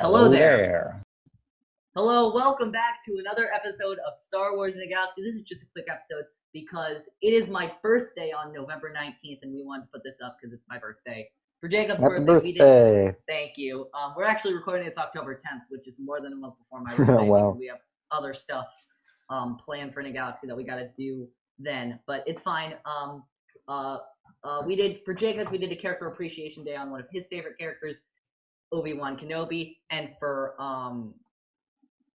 Hello there. Hello, welcome back to another episode of Star Wars in the Galaxy. This is just a quick episode because it is my birthday on November 19th, and we wanted to put this up because it's my birthday. For Jacob's Happy birthday, we did. Thank you. Um, we're actually recording it's October 10th, which is more than a month before my birthday. Wow. We have other stuff um, planned for in the Galaxy that we got to do then, but it's fine. Um, uh, uh, we did for Jacobs, we did a character appreciation day on one of his favorite characters, Obi Wan Kenobi, and for um,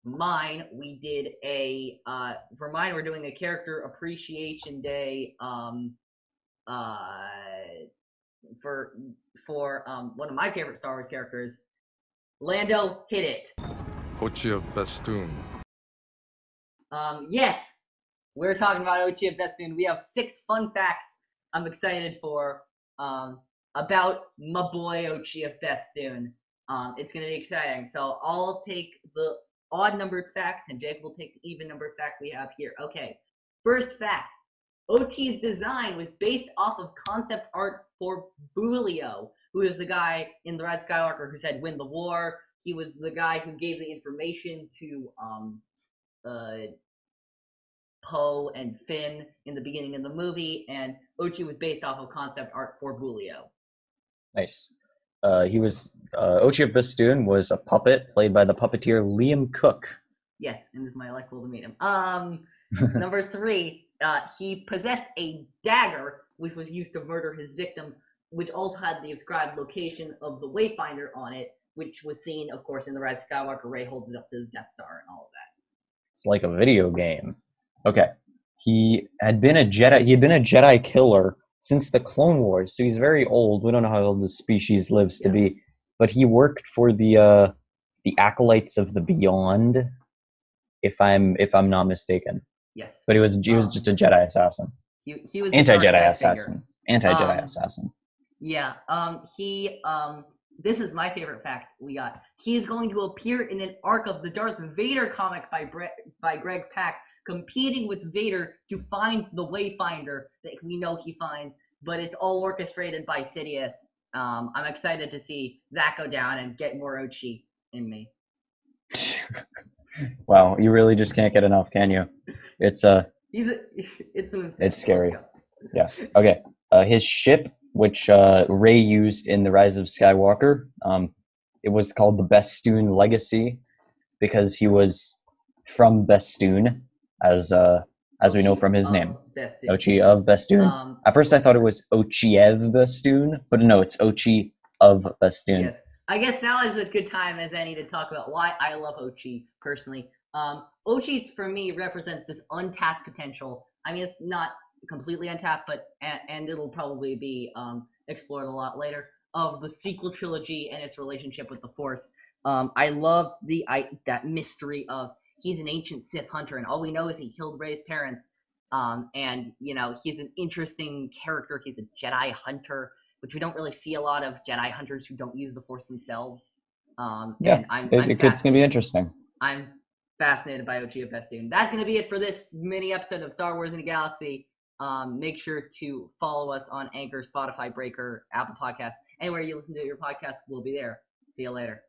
mine, we did a uh, for mine, we're doing a character appreciation day. Um, uh, for for um one of my favorite Star Wars characters, Lando. Hit it. Ochi of Bestoon. Um, yes, we're talking about Ochi of Bestoon. We have six fun facts I'm excited for um, about my boy Ochi of Bestoon. Um, it's going to be exciting. So I'll take the odd numbered facts, and Jake will take the even numbered fact we have here. Okay, first fact Ochi's design was based off of concept art for Boolio, who is the guy in The Red Skywalker who said, win the war. He was the guy who gave the information to um, uh, Poe and Finn in the beginning of the movie, and Ochi was based off of concept art for Boolio. Nice. Uh, he was uh, Ochi of Bestoon was a puppet played by the puppeteer Liam Cook. Yes, and is my electable to meet him. Um, number three, uh, he possessed a dagger which was used to murder his victims, which also had the ascribed location of the Wayfinder on it, which was seen, of course, in the Rise of Skywalker. Rey holds it up to the Death Star and all of that. It's like a video game. Okay. He had been a Jedi. He had been a Jedi killer since the Clone Wars, so he's very old. We don't know how old the species lives to Yeah. be, but he worked for the uh, the acolytes of the Beyond, if I'm if I'm not mistaken. Yes, But he was he was Oh. just a Jedi assassin, he, he was anti Jedi assassin, anti Jedi Um, assassin. Yeah. Um. He. Um. This is my favorite fact we got. He is going to appear in an arc of the Darth Vader comic by Bre- by Greg Pak, competing with Vader to find the Wayfinder that we know he finds. But it's all orchestrated by Sidious. Um. I'm excited to see that go down and get more Ochi in me. wow, you really just can't get enough, can you? It's uh. A, it's an. It's scary. Let's okay. Uh, his ship, which uh, Rey used in the Rise of Skywalker, um, it was called the Bestoon Legacy because he was from Bestoon, as uh, as we know from his name. Ochi of Bestoon. Um. At first, I thought it was Ochiev Bestoon, but no, it's Ochi of Bestoon. Yes. I guess now is a good time as any to talk about why I love Ochi personally. Um, Ochi for me represents this untapped potential. I mean, it's not completely untapped, but and, and it'll probably be um, explored a lot later of the sequel trilogy and its relationship with the Force. Um, I love the I that mystery of he's an ancient Sith hunter, and all we know is he killed Rey's parents. Um, and you know he's an interesting character. He's a Jedi hunter which we don't really see a lot of Jedi hunters who don't use the Force themselves. Um, Yeah, and I'm, It, I'm, it- it's going to be interesting. I'm fascinated by Ochi of Bestoon. That's going to be it for this mini episode of Star Wars in the Galaxy. Um, make sure to follow us on Anchor, Spotify, Breaker, Apple Podcasts, anywhere you listen to your podcast, we'll be there. See you later.